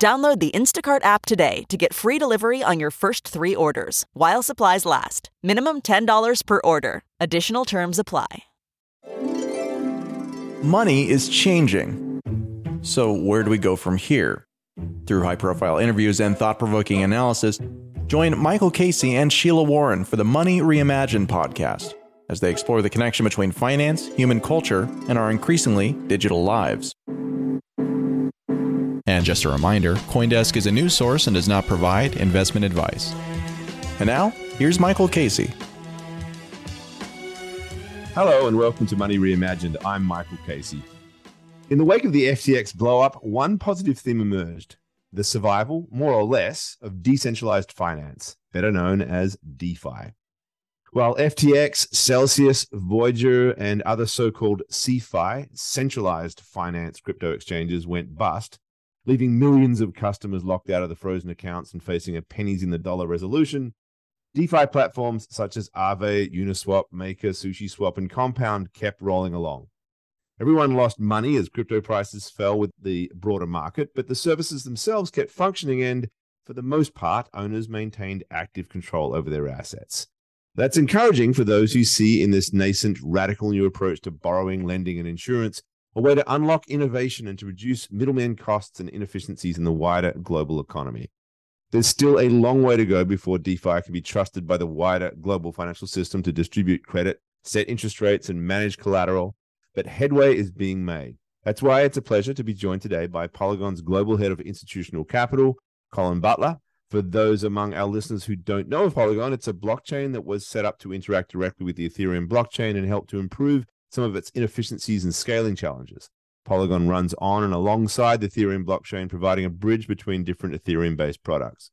Download the Instacart app today to get free delivery on your first three orders while supplies last. Minimum $10 per order. Additional terms apply. Money is changing. So, where do we go from here? Through high profile interviews and thought provoking analysis, join Michael Casey and Sheila Warren for the Money Reimagined podcast as they explore the connection between finance, human culture, and our increasingly digital lives. And just a reminder Coindesk is a news source and does not provide investment advice. And now, here's Michael Casey. Hello, and welcome to Money Reimagined. I'm Michael Casey. In the wake of the FTX blowup, one positive theme emerged the survival, more or less, of decentralized finance, better known as DeFi. While FTX, Celsius, Voyager, and other so called CeFi, centralized finance crypto exchanges, went bust, leaving millions of customers locked out of the frozen accounts and facing a pennies in the dollar resolution, DeFi platforms such as Aave, Uniswap, Maker, SushiSwap, and Compound kept rolling along. Everyone lost money as crypto prices fell with the broader market, but the services themselves kept functioning, and for the most part, owners maintained active control over their assets. That's encouraging for those who see in this nascent, radical new approach to borrowing, lending, and insurance a way to unlock innovation and to reduce middleman costs and inefficiencies in the wider global economy. There's still a long way to go before DeFi can be trusted by the wider global financial system to distribute credit, set interest rates, and manage collateral, but headway is being made. That's why it's a pleasure to be joined today by Polygon's global head of institutional capital, Colin Butler, for those among our listeners who don't know of Polygon, it's a blockchain that was set up to interact directly with the Ethereum blockchain and help to improve some of its inefficiencies and scaling challenges. Polygon runs on and alongside the Ethereum blockchain, providing a bridge between different Ethereum based products.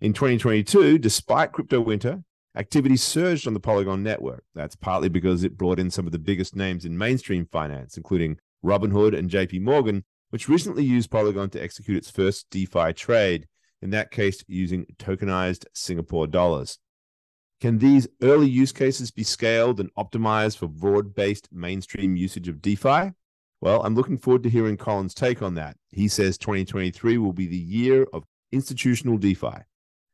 In 2022, despite crypto winter, activity surged on the Polygon network. That's partly because it brought in some of the biggest names in mainstream finance, including Robinhood and JP Morgan, which recently used Polygon to execute its first DeFi trade in that case using tokenized Singapore dollars. Can these early use cases be scaled and optimized for broad based mainstream usage of DeFi? Well, I'm looking forward to hearing Colin's take on that. He says 2023 will be the year of institutional DeFi.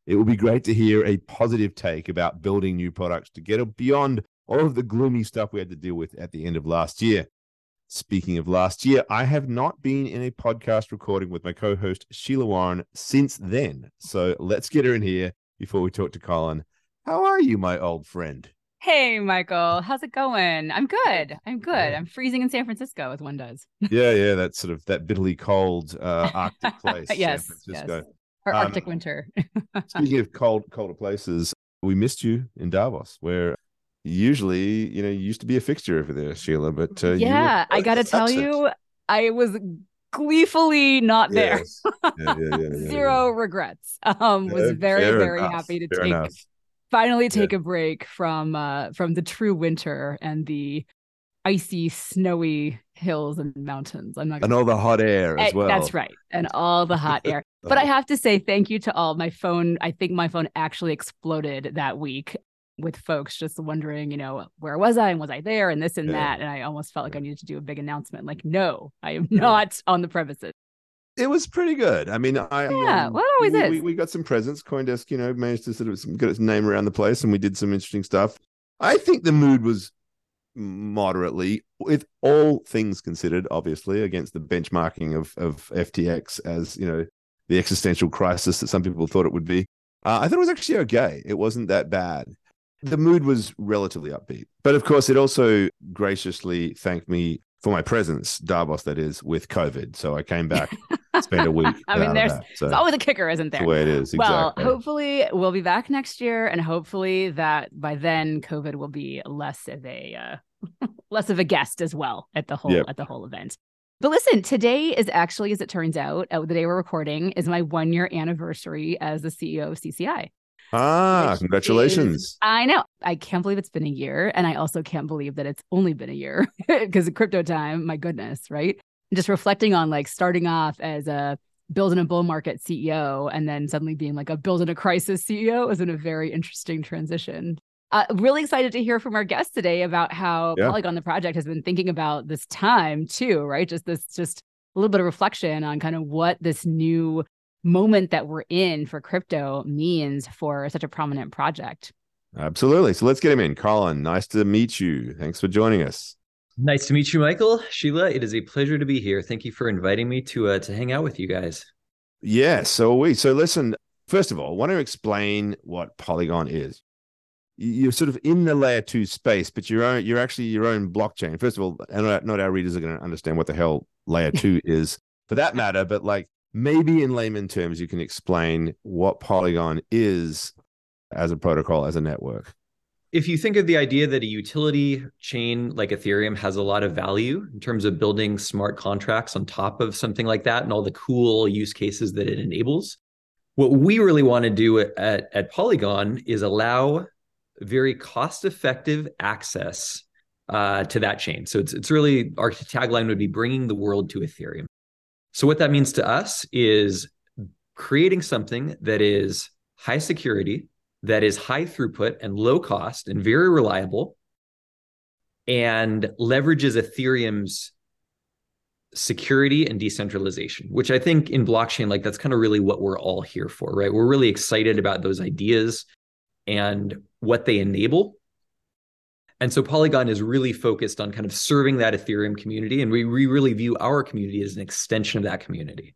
It will be great to hear a positive take about building new products to get beyond all of the gloomy stuff we had to deal with at the end of last year. Speaking of last year, I have not been in a podcast recording with my co host Sheila Warren since then. So let's get her in here before we talk to Colin. How are you, my old friend? Hey, Michael. How's it going? I'm good. I'm good. I'm freezing in San Francisco, as one does. yeah, yeah. That's sort of that bitterly cold uh, Arctic place. yes. San Francisco. Yes. Or um, Arctic winter. speaking of cold, colder places, we missed you in Davos, where usually, you know, you used to be a fixture over there, Sheila. But uh, yeah, I got to tell you, I was gleefully not there. Yes. Yeah, yeah, yeah, Zero regrets. Um, was very, very enough. happy to fair take enough. Finally take a break from uh from the true winter and the icy, snowy hills and mountains. I'm not and all the hot air as well. That's right, and all the hot air. But I have to say thank you to all. My phone, I think my phone actually exploded that week with folks just wondering, you know, where was I and was I there and this and yeah. that. And I almost felt like I needed to do a big announcement like, no, I am yeah. not on the premises. It was pretty good. I mean, I yeah, um, well, it always we, is. We, we got some presents. Coindesk, you know, managed to sort of get its name around the place, and we did some interesting stuff. I think the mood was moderately, with all things considered, obviously, against the benchmarking of of FTX as you know the existential crisis that some people thought it would be. Uh, I thought it was actually okay. It wasn't that bad. The mood was relatively upbeat. But of course, it also graciously thanked me for my presence, Davos, that is, with COVID. So I came back, spent a week. I mean, there's, so always a kicker, isn't there? The way it is. Exactly. Well, hopefully we'll be back next year, and hopefully that by then COVID will be less of a uh, less of a guest as well at the whole yep. at the whole event. But listen, today is actually, as it turns out, uh, the day we're recording is my one year anniversary as the CEO of CCI. Ah, congratulations. Is, I know. I can't believe it's been a year. And I also can't believe that it's only been a year because of crypto time, my goodness, right? Just reflecting on like starting off as a building a bull market CEO and then suddenly being like a building a crisis CEO has been a very interesting transition. Uh, really excited to hear from our guests today about how yeah. Polygon the project has been thinking about this time too, right? Just this, just a little bit of reflection on kind of what this new moment that we're in for crypto means for such a prominent project. Absolutely. So let's get him in. Colin, nice to meet you. Thanks for joining us. Nice to meet you, Michael. Sheila, it is a pleasure to be here. Thank you for inviting me to uh, to hang out with you guys. Yeah, so we. So listen, first of all, I want to explain what Polygon is. You're sort of in the layer two space, but you're own, you're actually your own blockchain. First of all, and not our readers are going to understand what the hell layer two is for that matter, but like maybe in layman terms, you can explain what Polygon is as a protocol, as a network. If you think of the idea that a utility chain like Ethereum has a lot of value in terms of building smart contracts on top of something like that and all the cool use cases that it enables, what we really want to do at, at Polygon is allow very cost effective access uh, to that chain. So it's, it's really our tagline would be bringing the world to Ethereum. So, what that means to us is creating something that is high security, that is high throughput and low cost and very reliable, and leverages Ethereum's security and decentralization, which I think in blockchain, like that's kind of really what we're all here for, right? We're really excited about those ideas and what they enable and so Polygon is really focused on kind of serving that Ethereum community. And we, we really view our community as an extension of that community.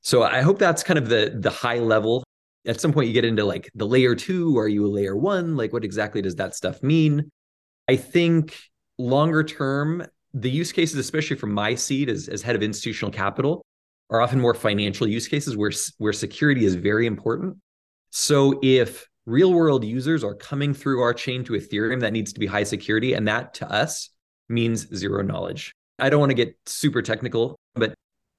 So I hope that's kind of the the high level. At some point you get into like the layer two, are you a layer one? Like what exactly does that stuff mean? I think longer term, the use cases, especially from my seat as, as head of institutional capital, are often more financial use cases where, where security is very important. So if real world users are coming through our chain to Ethereum that needs to be high security. And that to us means zero knowledge. I don't want to get super technical, but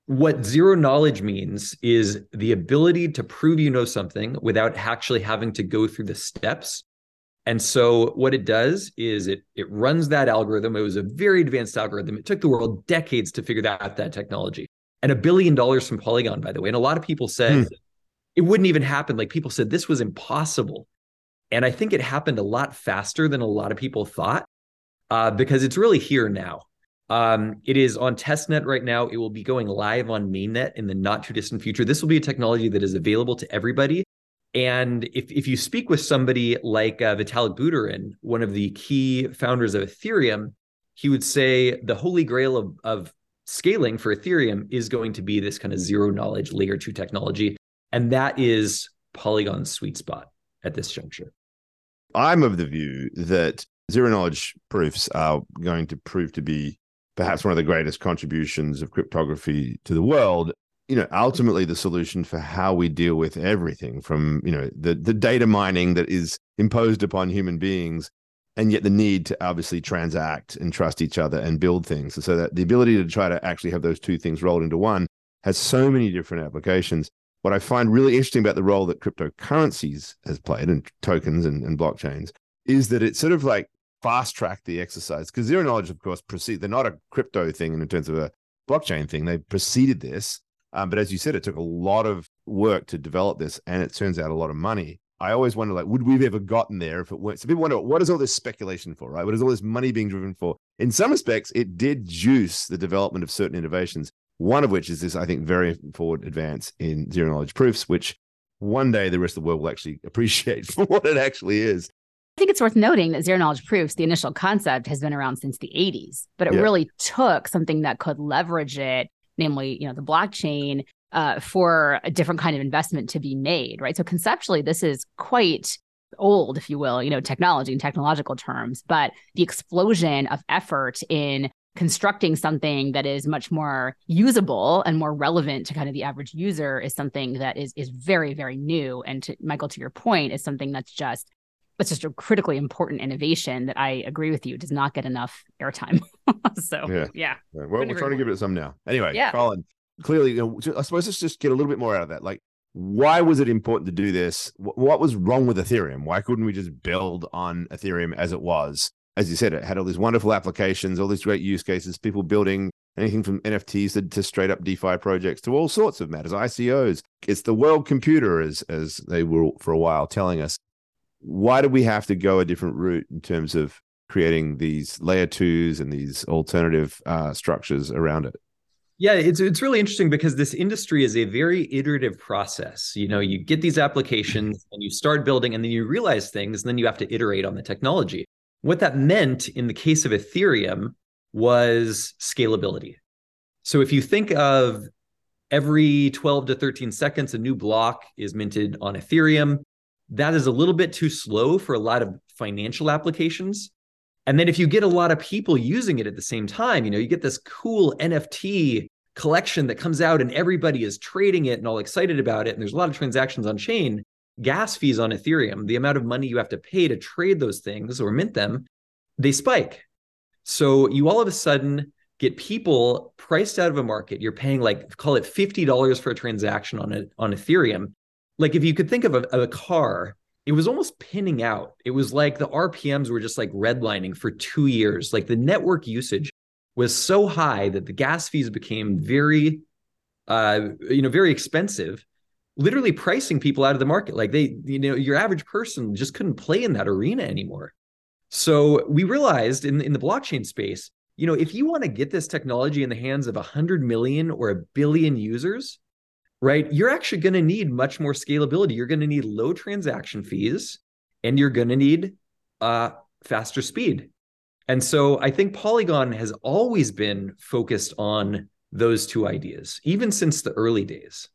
what zero knowledge means is the ability to prove you know something without actually having to go through the steps. And so what it does is it it runs that algorithm. It was a very advanced algorithm. It took the world decades to figure out that technology. And a billion dollars from Polygon, by the way. And a lot of people said, hmm it wouldn't even happen. Like people said, this was impossible. And I think it happened a lot faster than a lot of people thought uh, because it's really here now. Um, it is on testnet right now. It will be going live on mainnet in the not too distant future. This will be a technology that is available to everybody. And if, if you speak with somebody like uh, Vitalik Buterin, one of the key founders of Ethereum, he would say the holy grail of, of scaling for Ethereum is going to be this kind of zero knowledge layer two technology and that is Polygon's sweet spot at this juncture. I'm of the view that zero knowledge proofs are going to prove to be perhaps one of the greatest contributions of cryptography to the world. You know ultimately the solution for how we deal with everything from you know the the data mining that is imposed upon human beings and yet the need to obviously transact and trust each other and build things. So that the ability to try to actually have those two things rolled into one has so many different applications what I find really interesting about the role that cryptocurrencies has played and tokens and, and blockchains is that it sort of like fast tracked the exercise because zero knowledge, of course, proceed. They're not a crypto thing in terms of a blockchain thing. They preceded this, um, but as you said, it took a lot of work to develop this, and it turns out a lot of money. I always wonder, like, would we have ever gotten there if it weren't? So people wonder, what is all this speculation for, right? What is all this money being driven for? In some respects, it did juice the development of certain innovations. One of which is this, I think, very forward advance in zero knowledge proofs, which one day the rest of the world will actually appreciate for what it actually is. I think it's worth noting that zero knowledge proofs, the initial concept has been around since the 80s, but it yeah. really took something that could leverage it, namely, you know, the blockchain uh, for a different kind of investment to be made, right? So conceptually, this is quite old, if you will, you know, technology and technological terms, but the explosion of effort in constructing something that is much more usable and more relevant to kind of the average user is something that is is very very new. And to michael to your point is something that's just it's just a critically important innovation that i agree with you does not get enough airtime. So yeah, yeah. Well, we're trying to give it some now. Anyway yeah. colin clearly you know, i suppose let's just get a little bit more out of that. Like why was it important to do this? What was wrong with ethereum? Why couldn't we just build on ethereum as it was as you said, it had all these wonderful applications, all these great use cases, people building anything from NFTs to, to, straight up DeFi projects to all sorts of matters, ICOs. It's the world computer, as as they were for a while telling us. Why do we have to go a different route in terms of creating these layer twos and these alternative uh, structures around it? Yeah, it's it's really interesting because this industry is a very iterative process. You know, you get these applications and you start building, and then you realize things, and then you have to iterate on the technology. What that meant in the case of Ethereum was scalability. So if you think of every 12 to 13 seconds, a new block is minted on Ethereum, that is a little bit too slow for a lot of financial applications. And then if you get a lot of people using it at the same time, you know, you get this cool NFT collection that comes out and everybody is trading it and all excited about it. And there's a lot of transactions on chain gas fees on Ethereum, the amount of money you have to pay to trade those things or mint them, they spike. So you all of a sudden get people priced out of a market. You're paying like call it fifty dollars for a transaction on on Ethereum. Like if you could think of a, of a car, it was almost pinning out. It was like the RPMs were just like redlining for two years. Like the network usage was so high that the gas fees became very, uh, you know, very expensive literally pricing people out of the market. Like they, you know, your average person just couldn't play in that arena anymore. So we realized in, in the blockchain space, you know, if you want to get this technology in the hands of 100 million or a billion users, right, you're actually going to need much more scalability. You're going to need low transaction fees and you're going to need uh, faster speed. And so I think Polygon has always been focused on those two ideas, even since the early days.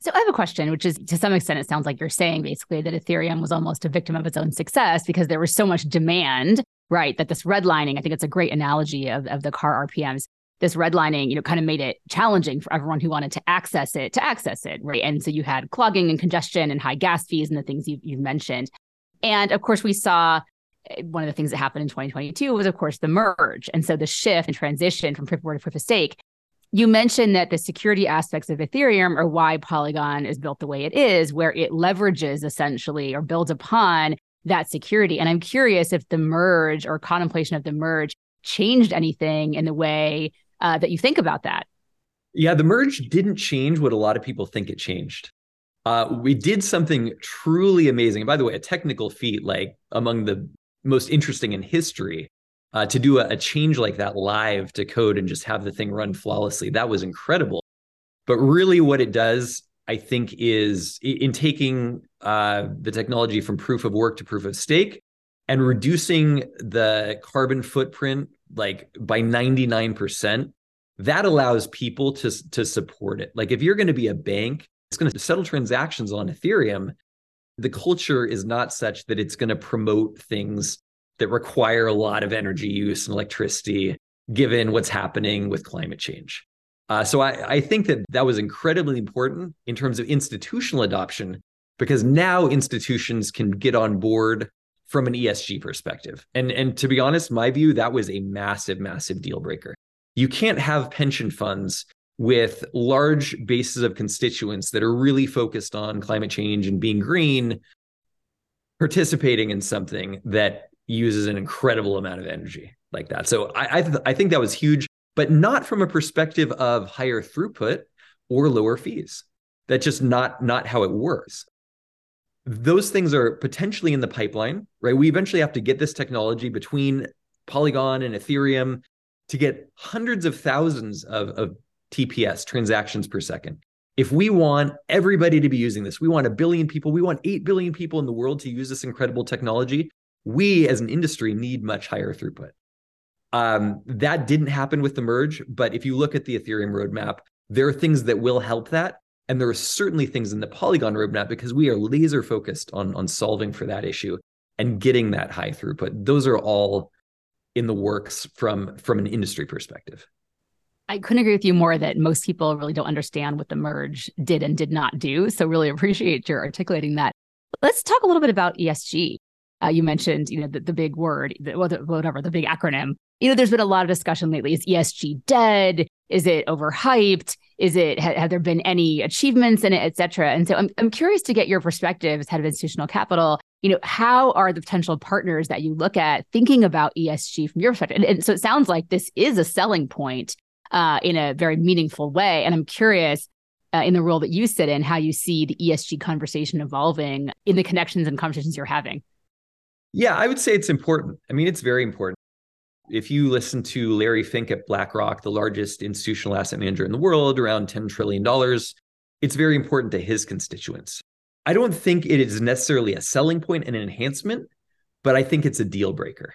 So I have a question, which is to some extent, it sounds like you're saying basically that Ethereum was almost a victim of its own success because there was so much demand, right? That this redlining, I think it's a great analogy of, of the car RPMs. This redlining, you know, kind of made it challenging for everyone who wanted to access it to access it, right? And so you had clogging and congestion and high gas fees and the things you've, you've mentioned. And of course, we saw eh, one of the things that happened in 2022 was, of course, the merge. And so the shift and transition from proof of work to proof of stake you mentioned that the security aspects of Ethereum are why Polygon is built the way it is, where it leverages essentially or builds upon that security. And I'm curious if the merge or contemplation of the merge changed anything in the way uh, that you think about that. Yeah, the merge didn't change what a lot of people think it changed. Uh, we did something truly amazing. And by the way, a technical feat, like among the most interesting in history, uh, to do a, a change like that live to code and just have the thing run flawlessly. That was incredible. But really what it does i think is in taking uh, the technology from proof of work to proof of stake and reducing the carbon footprint like by 99% that allows people to to support it. Like if you're going to be a bank it's going to settle transactions on ethereum. The culture is not such that it's going to promote things that require a lot of energy use and electricity, given what's happening with climate change. Uh, so I, I think that that was incredibly important in terms of institutional adoption, because now institutions can get on board from an ESG perspective. And, and to be honest, my view, that was a massive, massive deal breaker. You can't have pension funds with large bases of constituents that are really focused on climate change and being green participating in something that uses an incredible amount of energy like that. So I I, th- I think that was huge, but not from a perspective of higher throughput or lower fees. That's just not not how it works. Those things are potentially in the pipeline, right? We eventually have to get this technology between Polygon and Ethereum to get hundreds of thousands of, of TPS transactions per second. If we want everybody to be using this, we want a billion people, we want 8 billion people in the world to use this incredible technology we as an industry need much higher throughput. Um, that didn't happen with the merge, but if you look at the Ethereum roadmap, There are things that will help that. And there are certainly things in the Polygon roadmap because we are laser focused on, on solving for that issue and getting that high throughput. Those are all in the works from, from an industry perspective. I couldn't agree with you more that most people really don't understand what the merge did and did not do. So really appreciate your articulating that. Let's talk a little bit about ESG. Uh, you mentioned, you know, the, the big word, the, whatever, the big acronym. You know, there's been a lot of discussion lately. Is ESG dead? Is it overhyped? Is it ha- have there been any achievements in it, et cetera? And so I'm I'm curious to get your perspective as head of institutional capital. You know, how are the potential partners that you look at thinking about ESG from your perspective? And, and so it sounds like this is a selling point uh, in a very meaningful way. And I'm curious uh, in the role that you sit in, how you see the ESG conversation evolving in the connections and conversations you're having. Yeah, I would say it's important. I mean, it's very important. If you listen to Larry Fink at BlackRock, the largest institutional asset manager in the world, around $10 trillion, it's very important to his constituents. I don't think it is necessarily a selling point and an enhancement, but I think it's a deal breaker.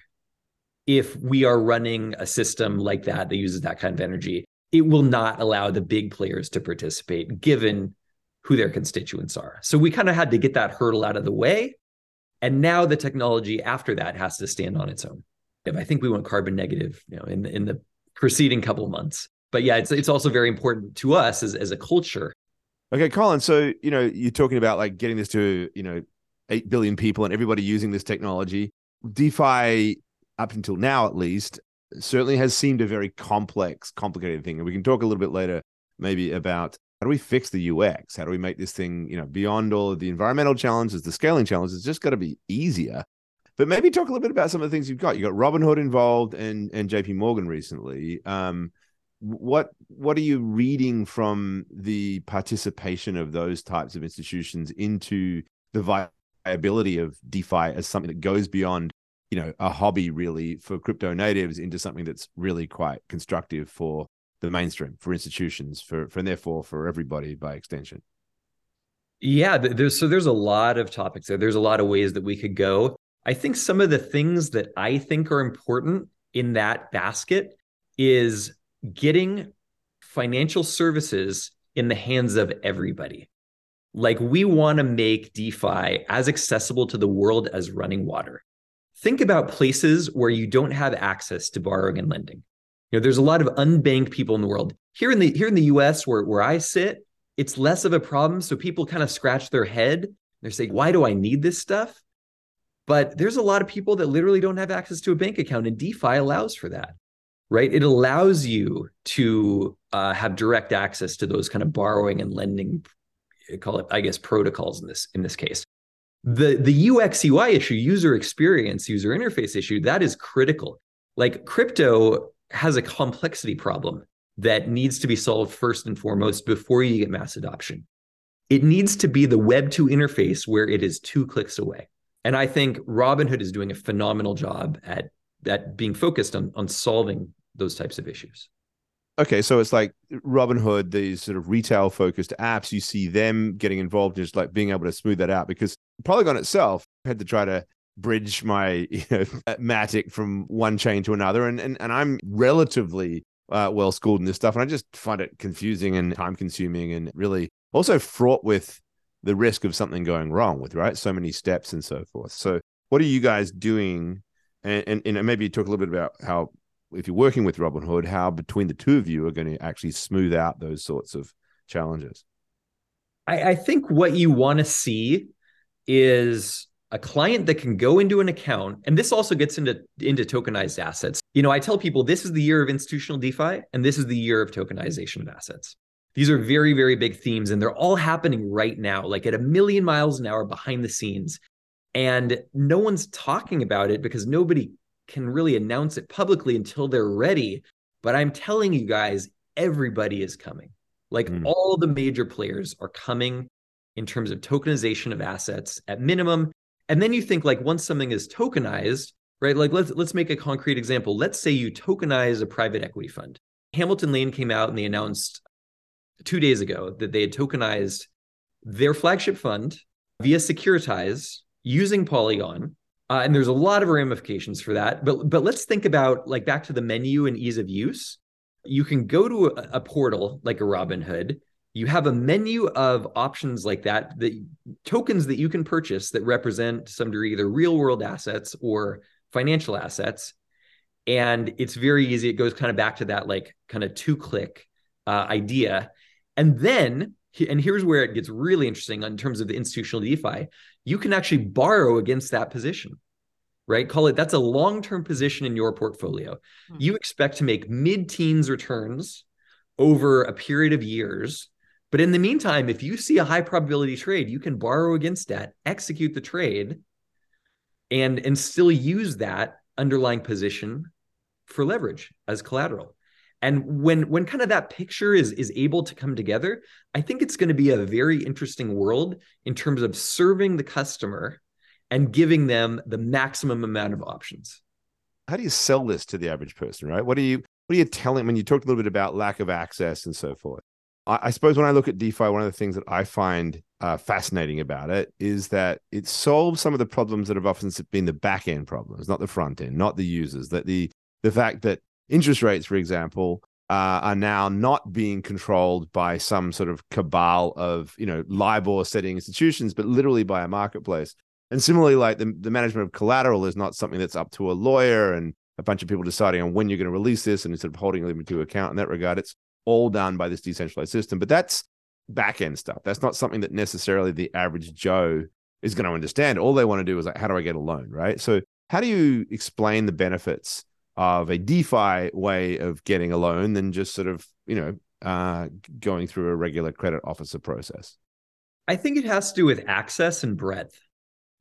If we are running a system like that that uses that kind of energy, it will not allow the big players to participate given who their constituents are. So we kind of had to get that hurdle out of the way and now the technology after that has to stand on its own. If I think we went carbon negative, you know, in in the preceding couple months. But yeah, it's it's also very important to us as as a culture. Okay, Colin. So you know, you're talking about like getting this to you know eight billion people and everybody using this technology. DeFi, up until now at least, certainly has seemed a very complex, complicated thing. And we can talk a little bit later, maybe about how do we fix the UX? How do we make this thing, you know, beyond all of the environmental challenges, the scaling challenges? It's just got to be easier. But maybe talk a little bit about some of the things you've got. You got Robinhood involved and and JP Morgan recently. Um, what what are you reading from the participation of those types of institutions into the viability of DeFi as something that goes beyond, you know, a hobby really for crypto natives into something that's really quite constructive for the mainstream for institutions for for and therefore for everybody by extension. Yeah there's so there's a lot of topics there. There's a lot of ways that we could go. I think some of the things that i think are important in that basket is getting financial services in the hands of everybody. Like we want to make defi as accessible to the world as running water. Think about places where you don't have access to borrowing and lending you know, there's a lot of unbanked people in the world. Here in the here in the US where, where I sit, it's less of a problem. So people kind of scratch their head. They're saying, why do I need this stuff? But there's a lot of people that literally don't have access to a bank account, and DeFi allows for that, right? It allows you to uh, have direct access to those kind of borrowing and lending, call it, I guess, protocols in this in this case. The the UX UI issue, user experience, user interface issue, that is critical. Like crypto has a complexity problem that needs to be solved first and foremost before you get mass adoption. It needs to be the Web 2 interface where it is two clicks away. And I think Robinhood is doing a phenomenal job at, at being focused on, on solving those types of issues. Okay, so it's like Robinhood, these sort of retail focused apps, you see them getting involved, in just like being able to smooth that out because Polygon itself had to try to bridge my you know, matic from one chain to another. And and, and i'm relatively uh, well schooled in this stuff and i just find it confusing and time consuming and really also fraught with the risk of something going wrong with right? So many steps and so forth. So what are you guys doing? And, and, and maybe talk a little bit about how if you're working with robinhood how between the two of you are going to actually smooth out those sorts of challenges? I, I think what you want to see is a client that can go into an account and this also gets into into tokenized assets. You know i tell people this is the year of institutional defi and this is the year of tokenization of assets. These are very very big themes and they're all happening right now like at a million miles an hour behind the scenes. And no one's talking about it because nobody can really announce it publicly until they're ready. But i'm telling you guys everybody is coming. Like mm. all the major players are coming in terms of tokenization of assets at minimum and then you think like once something is tokenized, right? Like let's let's make a concrete example. Let's say you tokenize a private equity fund. Hamilton Lane came out and they announced 2 days ago that they had tokenized their flagship fund via Securitize using Polygon. Uh, and there's a lot of ramifications for that. But but let's think about like back to the menu and ease of use. you can go to a, a portal like a Robinhood. You have a menu of options like that, the tokens that you can purchase that represent some degree either real world assets or financial assets. And it's very easy. It goes kind of back to that like kind of two click uh, idea. And then, and here's where it gets really interesting in terms of the institutional DeFi, you can actually borrow against that position right? Call it that's a long term position in your portfolio. Mm-hmm. You expect to make mid teens returns over a period of years. But in the meantime, if you see a high probability trade, you can borrow against that, execute the trade, and, and still use that underlying position for leverage as collateral. And when when kind of that picture is is able to come together, I think it's going to be a very interesting world in terms of serving the customer and giving them the maximum amount of options. How do you sell this to the average person, right? What are you what are you telling when you talked a little bit about lack of access and so forth? I, I suppose when I look at DeFi, one of the things that I find uh, fascinating about it is that it solves some of the problems that have often been the back end problems, not the front end, not the users. That the the fact that interest rates, for example, uh, are now not being controlled by some sort of cabal of you know LIBOR setting institutions, but literally by a marketplace. And similarly, like the, the management of collateral is not something that's up to a lawyer and a bunch of people deciding on when you're going to release this and instead of holding them to account in that regard. It's all done by this decentralized system. But that's back end stuff. That's not something that necessarily the average Joe is going to understand. All they want to do is like, how do I get a loan? Right. So how do you explain the benefits of a DeFi way of getting a loan than just sort of, you know, uh, going through a regular credit officer process? I think it has to do with access and breadth.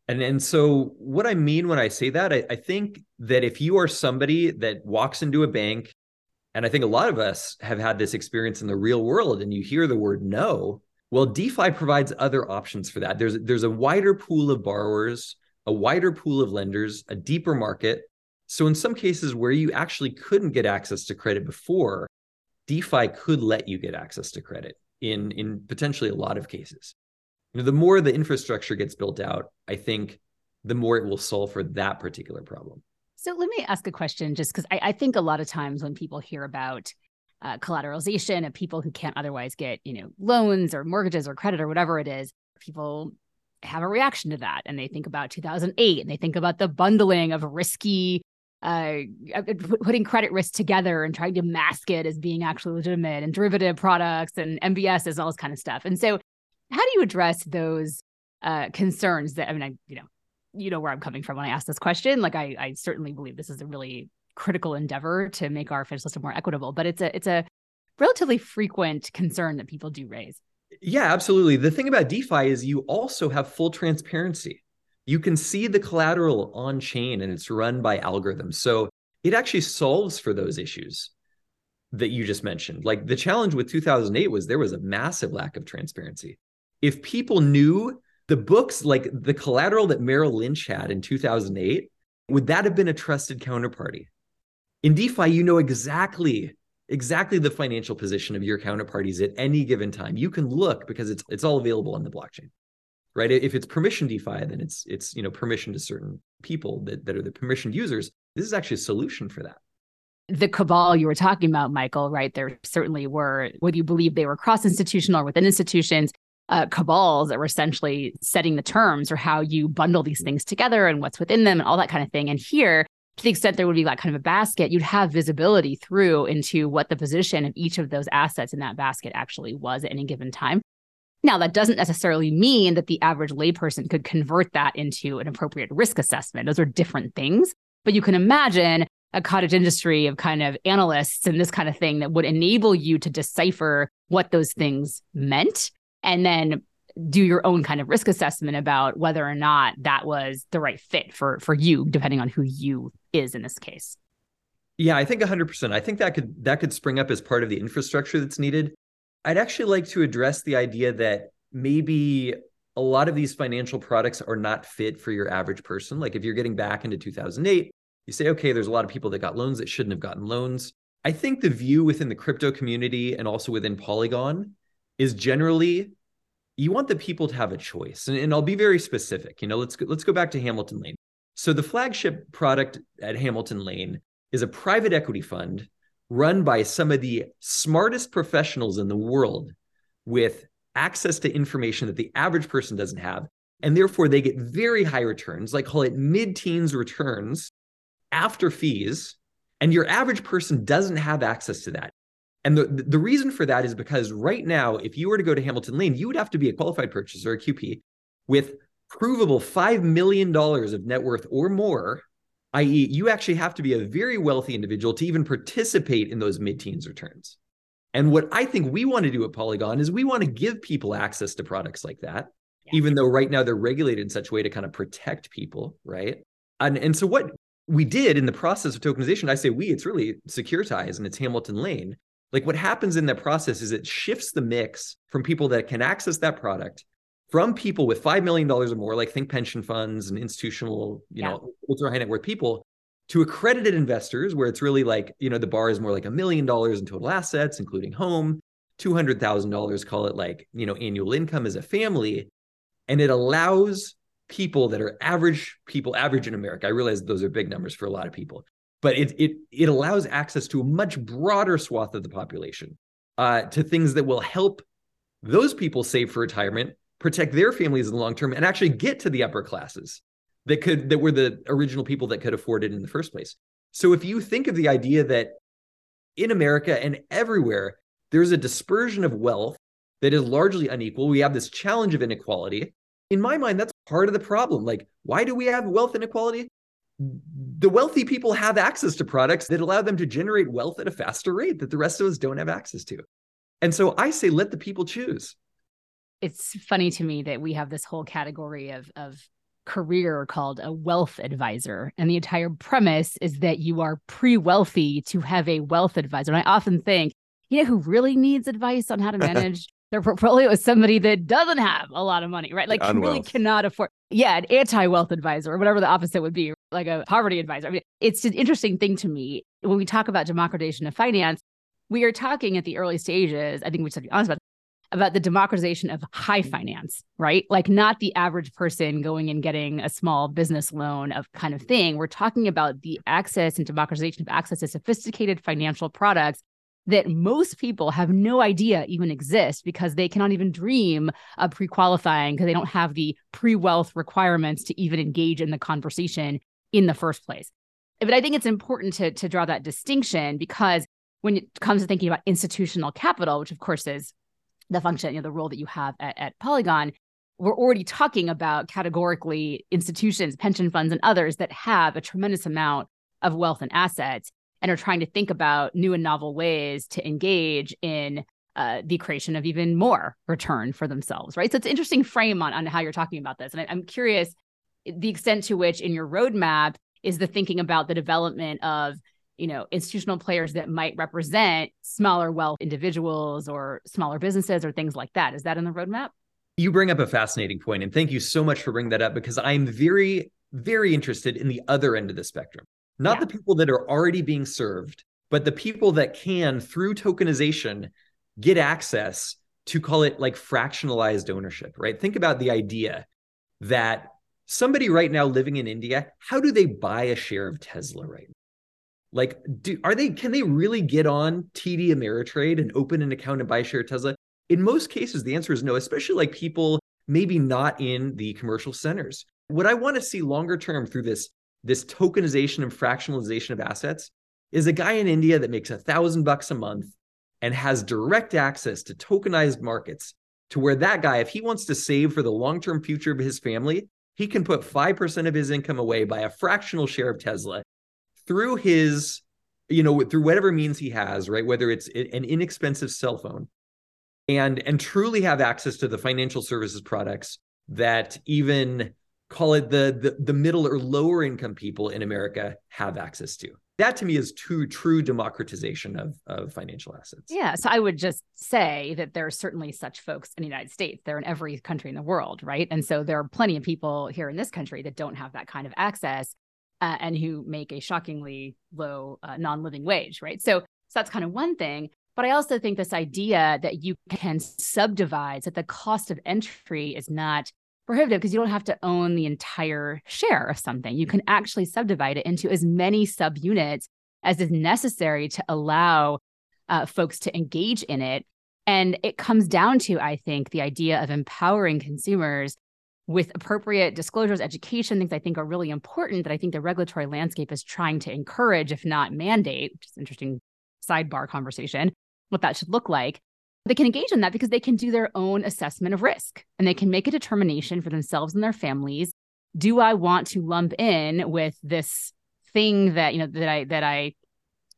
And, and so, what I mean when I say that, I, I think that if you are somebody that walks into a bank, and I think a lot of us have had this experience in the real world, and you hear the word no, well, DeFi provides other options for that. There's, there's a wider pool of borrowers, a wider pool of lenders, a deeper market. So, in some cases where you actually couldn't get access to credit before, DeFi could let you get access to credit in, in potentially a lot of cases you know, the more the infrastructure gets built out, I think the more it will solve for that particular problem. So let me ask a question, just because I, I, think a lot of times when people hear about uh, collateralization of people who can't otherwise get, you know, loans or mortgages or credit or whatever it is, people have a reaction to that, and they think about 2008, and they think about the bundling of risky, uh, putting credit risk together and trying to mask it as being actually legitimate, and derivative products and MBS and all this kind of stuff. And so how do you address those uh, concerns that I mean, I you know, you know where I'm coming from when I ask this question. Like I, I certainly believe this is a really critical endeavor to make our financial system more equitable, but it's a it's a relatively frequent concern that people do raise. Yeah, absolutely. The thing about DeFi is you also have full transparency. You can see the collateral on chain and it's run by algorithms. So it actually solves for those issues that you just mentioned. Like the challenge with 2008 was there was a massive lack of transparency if people knew the books like the collateral that Merrill Lynch had in 2008, would that have been a trusted counterparty? In DeFi, you know exactly exactly the financial position of your counterparties at any given time. You can look because it's it's all available on the blockchain. Right? If it's permission DeFi, then it's it's you know permission to certain people that, that are the permissioned users. This is actually a solution for that the cabal you were talking about, Michael, right? There certainly were, whether you believe they were cross institutional or within institutions, uh, cabals that were essentially setting the terms or how you bundle these things together and what's within them and all that kind of thing. And here, to the extent there would be like kind of a basket, you'd have visibility through into what the position of each of those assets in that basket actually was at any given time. Now, that doesn't necessarily mean that the average layperson could convert that into an appropriate risk assessment. Those are different things. But you can imagine a cottage industry of kind of analysts and this kind of thing that would enable you to decipher what those things meant and then do your own kind of risk assessment about whether or not that was the right fit for for you depending on who you is in this case. Yeah i think 100% i think that could that could spring up as part of the infrastructure that's needed. I'd actually like to address the idea that maybe a lot of these financial products are not fit for your average person. Like if you're getting back into 2008 you say okay there's a lot of people that got loans that shouldn't have gotten loans. I think the view within the crypto community and also within polygon is generally you want the people to have a choice. And, and I'll be very specific. You know, let's go, let's go back to Hamilton Lane. So the flagship product at Hamilton Lane is a private equity fund run by some of the smartest professionals in the world with access to information that the average person doesn't have. And therefore, they get very high returns, like call it mid teens returns after fees. And your average person doesn't have access to that. And the, the reason for that is because right now, if you were to go to Hamilton Lane, you would have to be a qualified purchaser, a QP, with provable $5 million of net worth or more, i.e., you actually have to be a very wealthy individual to even participate in those mid teens returns. And what I think we want to do at Polygon is we want to give people access to products like that, yeah. even though right now they're regulated in such a way to kind of protect people, right? And, and so what we did in the process of tokenization, I say we, it's really Securitize and it's Hamilton Lane. Like what happens in that process is it shifts the mix from people that can access that product from people with $5 million or more, like think pension funds and institutional, you yeah. know, ultra high net worth people to accredited investors where it's really like, you know, the bar is more like a million dollars in total assets, including home, $200,000, call it like, you know, annual income as a family. And it allows people that are average people, average in America. I realize those are big numbers for a lot of people, but it it it allows access to a much broader swath of the population uh, to things that will help those people save for retirement, protect their families in the long term, and actually get to the upper classes that could that were the original people that could afford it in the first place. So if you think of the idea that in America and everywhere there's a dispersion of wealth that is largely unequal, we have this challenge of inequality. In my mind, that's part of the problem. Like, why do we have wealth inequality? The wealthy people have access to products that allow them to generate wealth at a faster rate that the rest of us don't have access to. And so I say, let the people choose. It's funny to me that we have this whole category of, of career called a wealth advisor. And the entire premise is that you are pre wealthy to have a wealth advisor. And I often think, you know, who really needs advice on how to manage their portfolio is somebody that doesn't have a lot of money, right? Like, really cannot afford, yeah, an anti wealth advisor or whatever the opposite would be, like a poverty advisor. I mean, it's an interesting thing to me when we talk about democratization of finance. We are talking at the early stages. I think we should be honest about about the democratization of high finance, right? Like not the average person going and getting a small business loan of kind of thing. We're talking about the access and democratization of access to sophisticated financial products that most people have no idea even exist because they cannot even dream of pre-qualifying because they don't have the pre-wealth requirements to even engage in the conversation in the first place. But I think it's important to, to draw that distinction because when it comes to thinking about institutional capital, which of course is the function, you know, the role that you have at, at Polygon, we're already talking about categorically institutions, pension funds, and others that have a tremendous amount of wealth and assets and are trying to think about new and novel ways to engage in uh, the creation of even more return for themselves, right? So it's an interesting frame on, on how you're talking about this. And I, I'm curious the extent to which in your roadmap is the thinking about the development of you know institutional players that might represent smaller wealth individuals or smaller businesses or things like that is that in the roadmap you bring up a fascinating point and thank you so much for bringing that up because i'm very very interested in the other end of the spectrum not yeah. the people that are already being served but the people that can through tokenization get access to call it like fractionalized ownership right think about the idea that somebody right now living in india how do they buy a share of tesla right now like, do are they can they really get on TD Ameritrade and open an account and buy a share of Tesla? In most cases, the answer is no, especially like people maybe not in the commercial centers. What I want to see longer term through this this tokenization and fractionalization of assets is a guy in India that makes a thousand bucks a month and has direct access to tokenized markets to where that guy, if he wants to save for the long-term future of his family, he can put 5% of his income away by a fractional share of Tesla through his you know through whatever means he has right? Whether it's an inexpensive cell phone and and truly have access to the financial services products that even call it the, the the middle or lower income people in america have access to that to me is true true democratization of, of financial assets yeah so i would just say that there are certainly such folks in the united states they're in every country in the world right and so there are plenty of people here in this country that don't have that kind of access uh, and who make a shockingly low uh, non-living wage, right? So, so that's kind of one thing. But I also think this idea that you can subdivide, that the cost of entry is not prohibitive because you don't have to own the entire share of something. You can actually subdivide it into as many subunits as is necessary to allow uh, folks to engage in it. And it comes down to, I think, the idea of empowering consumers with appropriate disclosures, education, things I think are really important that I think the regulatory landscape is trying to encourage, if not mandate, which is interesting sidebar conversation, what that should look like. They can engage in that because they can do their own assessment of risk and they can make a determination for themselves and their families. Do I want to lump in with this thing that, you know, that I that I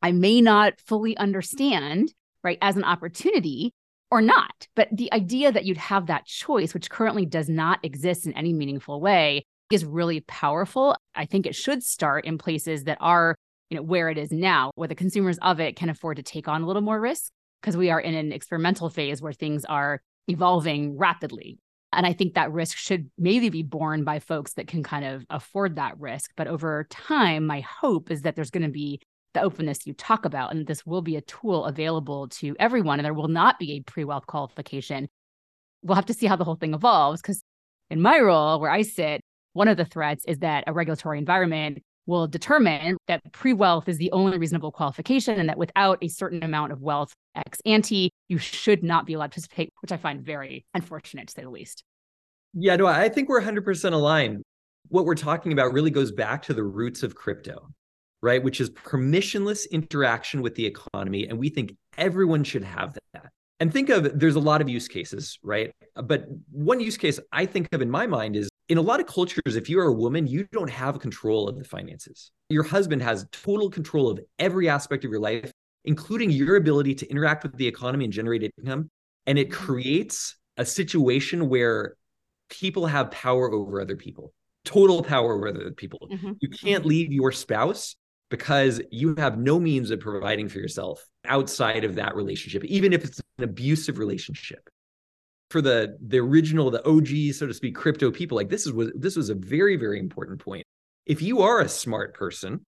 I may not fully understand, right, as an opportunity or not. But the idea that you'd have that choice, which currently does not exist in any meaningful way, is really powerful. I think it should start in places that are, you know, where it is now, where the consumers of it can afford to take on a little more risk because we are in an experimental phase where things are evolving rapidly. And I think that risk should maybe be borne by folks that can kind of afford that risk. But over time, my hope is that there's going to be the openness you talk about. And this will be a tool available to everyone, and there will not be a pre wealth qualification. We'll have to see how the whole thing evolves because in my role, where I sit, one of the threats is that a regulatory environment will determine that pre wealth is the only reasonable qualification and that without a certain amount of wealth ex ante, you should not be allowed to participate, which I find very unfortunate to say the least. Yeah, no, I think we're 100% aligned. What we're talking about really goes back to the roots of crypto right? Which is permissionless interaction with the economy. And we think everyone should have that. And think of there's a lot of use cases, right? But one use case I think of in my mind is in a lot of cultures, if you're a woman, you don't have control of the finances. Your husband has total control of every aspect of your life, including your ability to interact with the economy and generate income. And it creates a situation where people have power over other people, total power over other people. Mm-hmm. You can't leave your spouse because you have no means of providing for yourself outside of that relationship, even if it's an abusive relationship. For the the original, the OG, so to speak, crypto people, like this is was this was a very, very important point. If you are a smart person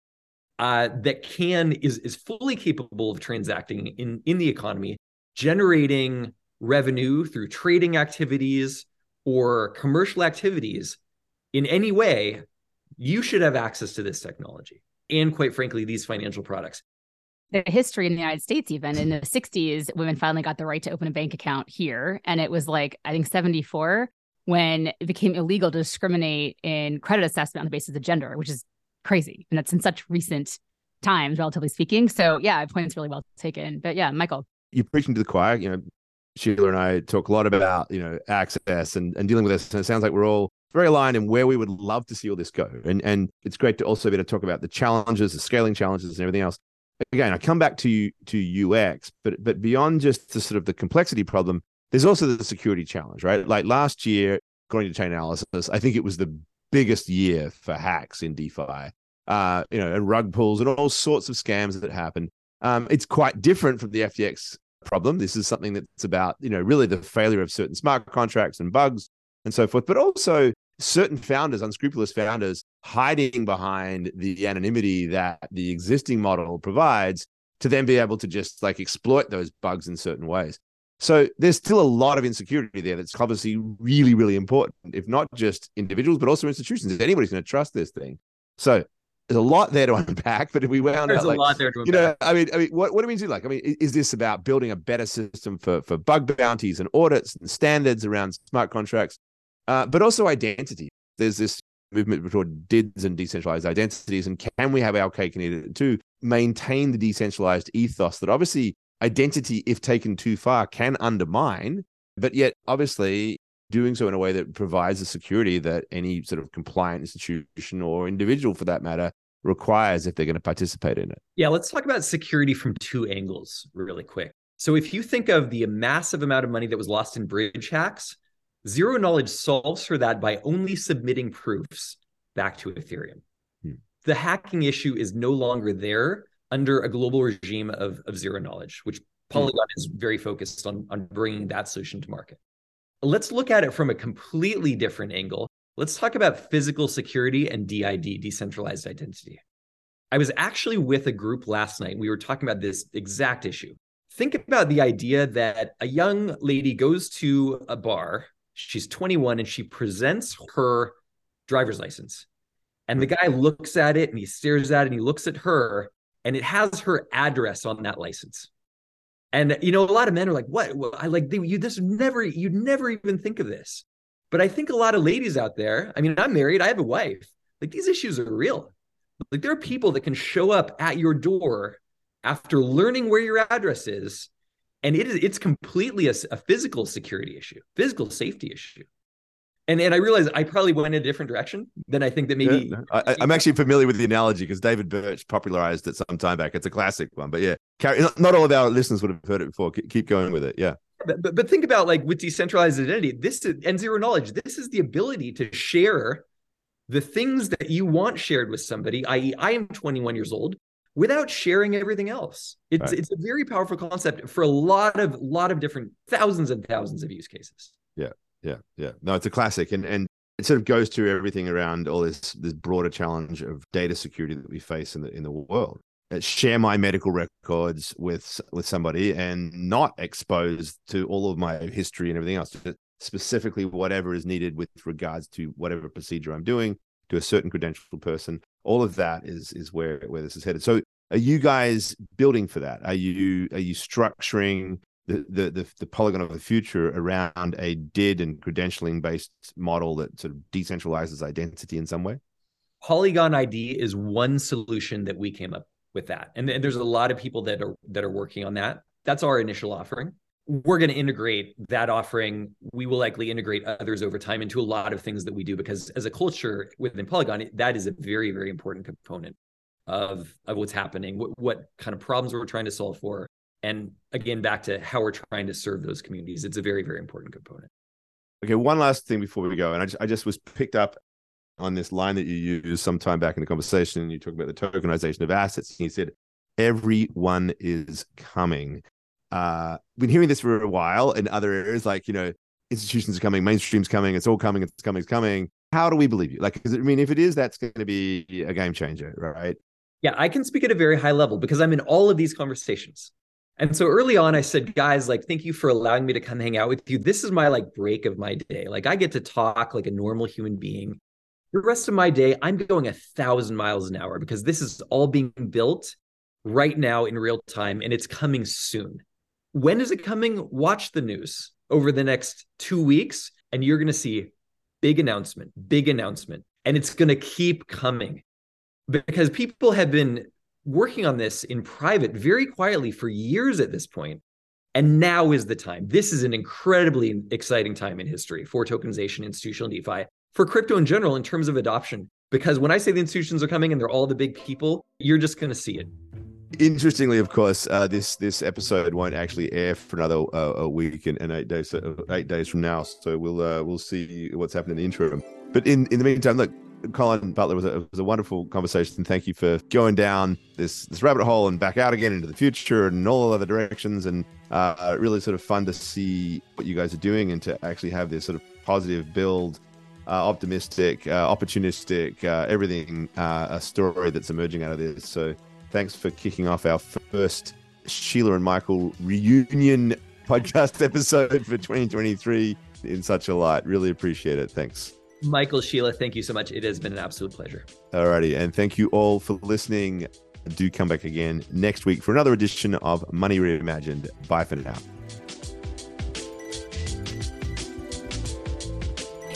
uh, that can is is fully capable of transacting in in the economy, generating revenue through trading activities or commercial activities in any way, you should have access to this technology and quite frankly, these financial products. The history in the United States, even in the 60s, women finally got the right to open a bank account here. And it was like, I think 74 when it became illegal to discriminate in credit assessment on the basis of gender, which is crazy. And that's in such recent times, relatively speaking. So, yeah, point's really well taken. But yeah, Michael. You're preaching to the choir. You know, Sheila and I talk a lot about, you know, access and, and dealing with this. And it sounds like we're all very aligned in where we would love to see all this go. And and it's great to also be able to talk about the challenges, the scaling challenges, and everything else. Again, I come back to to UX, but but beyond just the sort of the complexity problem, there's also the security challenge, right? Like last year, according to Chainalysis, I think it was the biggest year for hacks in DeFi. Uh, you know, and rug pulls and all sorts of scams that happen. Um, it's quite different from the FTX problem. This is something that's about, you know, really the failure of certain smart contracts and bugs and so forth, but also certain founders, unscrupulous founders, hiding behind the anonymity that the existing model provides to then be able to just like exploit those bugs in certain ways. So there's still a lot of insecurity there that's obviously really, really important, if not just individuals, but also institutions. If anybody's going to trust this thing. So there's a lot there to unpack, but if we wound there's out, a like, lot there to unpack. You know, I mean, I mean, what, what do we do? Like, I mean, is this about building a better system for for bug bounties and audits and standards around smart contracts? uh, but also identity. There's this movement toward DIDs and decentralized identities. And can we have our cake and eat it too? Maintain the decentralized ethos that obviously identity, if taken too far, can undermine, but yet obviously doing so in a way that provides the security that any sort of compliant institution or individual for that matter requires if they're going to participate in it. Yeah, let's talk about security from two angles really quick. So if you think of the massive amount of money that was lost in bridge hacks, Zero knowledge solves for that by only submitting proofs back to Ethereum. Hmm. The hacking issue is no longer there under a global regime of, of zero knowledge, which Polygon hmm. is very focused on, on bringing that solution to market. Let's look at it from a completely different angle. Let's talk about physical security and DID, decentralized identity. I was actually with a group last night. We were talking about this exact issue. Think about the idea that a young lady goes to a bar She's 21 and she presents her driver's license. And the hmm. guy looks at it and he stares at it and he looks at her and it has her address on that license. And you know, a lot of men are like, "What? Well, I like you. This never, you'd never even think of this." But I think a lot of ladies out there. I mean, I'm married. I have a wife. Like these issues are real. Like there are people that can show up at your door after learning where your address is, and it is it's completely a, a physical security issue, physical safety issue and and I realize I probably went in a different direction than I think that maybe. Yeah, I, am actually familiar with the analogy because David Birch popularized it some time back. It's a classic one, but yeah, not all of our listeners would have heard it before. Keep going with it. Yeah. But, but, but think about like with decentralized identity, this is, and zero knowledge. This is the ability to share the things that you want shared with somebody. I.e., I am 21 years old without sharing everything else. It's right. it's a very powerful concept for a lot of lot of different thousands and thousands of use cases. Yeah yeah, yeah. No, it's a classic, and and it sort of goes to everything around all this this broader challenge of data security that we face in the in the world. Uh, share my medical records with with somebody and not exposed to all of my history and everything else. Specifically, whatever is needed with regards to whatever procedure I'm doing to a certain credentialed person. All of that is is where where this is headed. So, are you guys building for that? Are you are you structuring the, the the Polygon of the future around a DID and credentialing based model that sort of decentralizes identity in some way? Polygon ID is one solution that we came up with that, and, and there's a lot of people that are that are working on that. That's our initial offering. We're going to integrate that offering. We will likely integrate others over time into a lot of things that we do because as a culture within Polygon, that is a very very important component of of what's happening, what, what kind of problems we're trying to solve for, and again back to how we're trying to serve those communities it's a very very important component. Okay one last thing before we go and i just, I just was picked up on this line that you used sometime back in the conversation you talked about the tokenization of assets and you said everyone is coming. Uh been hearing this for a while in other areas like you know institutions are coming mainstream's coming it's all coming it's coming it's coming. How do we believe you? Like i mean if it is that's going to be a game changer right yeah i can speak at a very high level because i'm in all of these conversations and so early on, I said, guys, like, thank you for allowing me to come hang out with you. This is my like break of my day. Like, I get to talk like a normal human being. The rest of my day, I'm going a thousand miles an hour because this is all being built right now in real time and it's coming soon. When is it coming? Watch the news over the next two weeks, and you're going to see big announcement, big announcement. And it's going to keep coming because people have been working on this in private very quietly for years at this. And now is the time. This is an incredibly exciting time in history for tokenization, institutional DeFi, for crypto in general in terms of adoption. Because when I say the institutions are coming and they're all the big people, you're just going to see it. Interestingly, of course, uh, this this episode won't actually air for another uh, a week and, and, eight days uh, eight days from now. So we'll uh, we'll see what's happening in the interim. But in in the meantime, look, Colin Butler was a, was a wonderful conversation. Thank you for going down this this rabbit hole and back out again into the future and all other directions. And uh, really sort of fun to see what you guys are doing and to actually have this sort of positive build, uh, optimistic, uh, opportunistic, uh, everything uh, a story that's emerging out of this. So thanks for kicking off our first Sheila and Michael reunion podcast episode for 2023 in such a light. Really appreciate it. Thanks. Michael, Sheila, thank you so much. It has been an absolute pleasure. Alrighty. And thank you all for listening. Do come back again next week for another edition of Money Reimagined. Bye for now.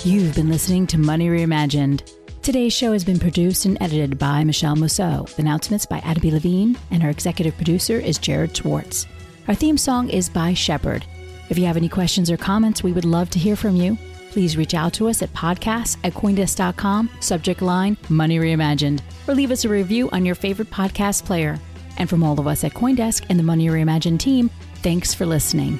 You've been listening to Money Reimagined. Today's show has been produced and edited by Michelle Mousseau. Announcements by Adam B. Levine, and our executive producer is Jared Schwartz. Our theme song is by Shepard. If you have any questions or comments, we would love to hear from you please reach out to us at podcasts at coindesk.com, subject line Money Reimagined, or leave us a review on your favorite podcast player. And from all of us at Coindesk and the Money Reimagined team, thanks for listening.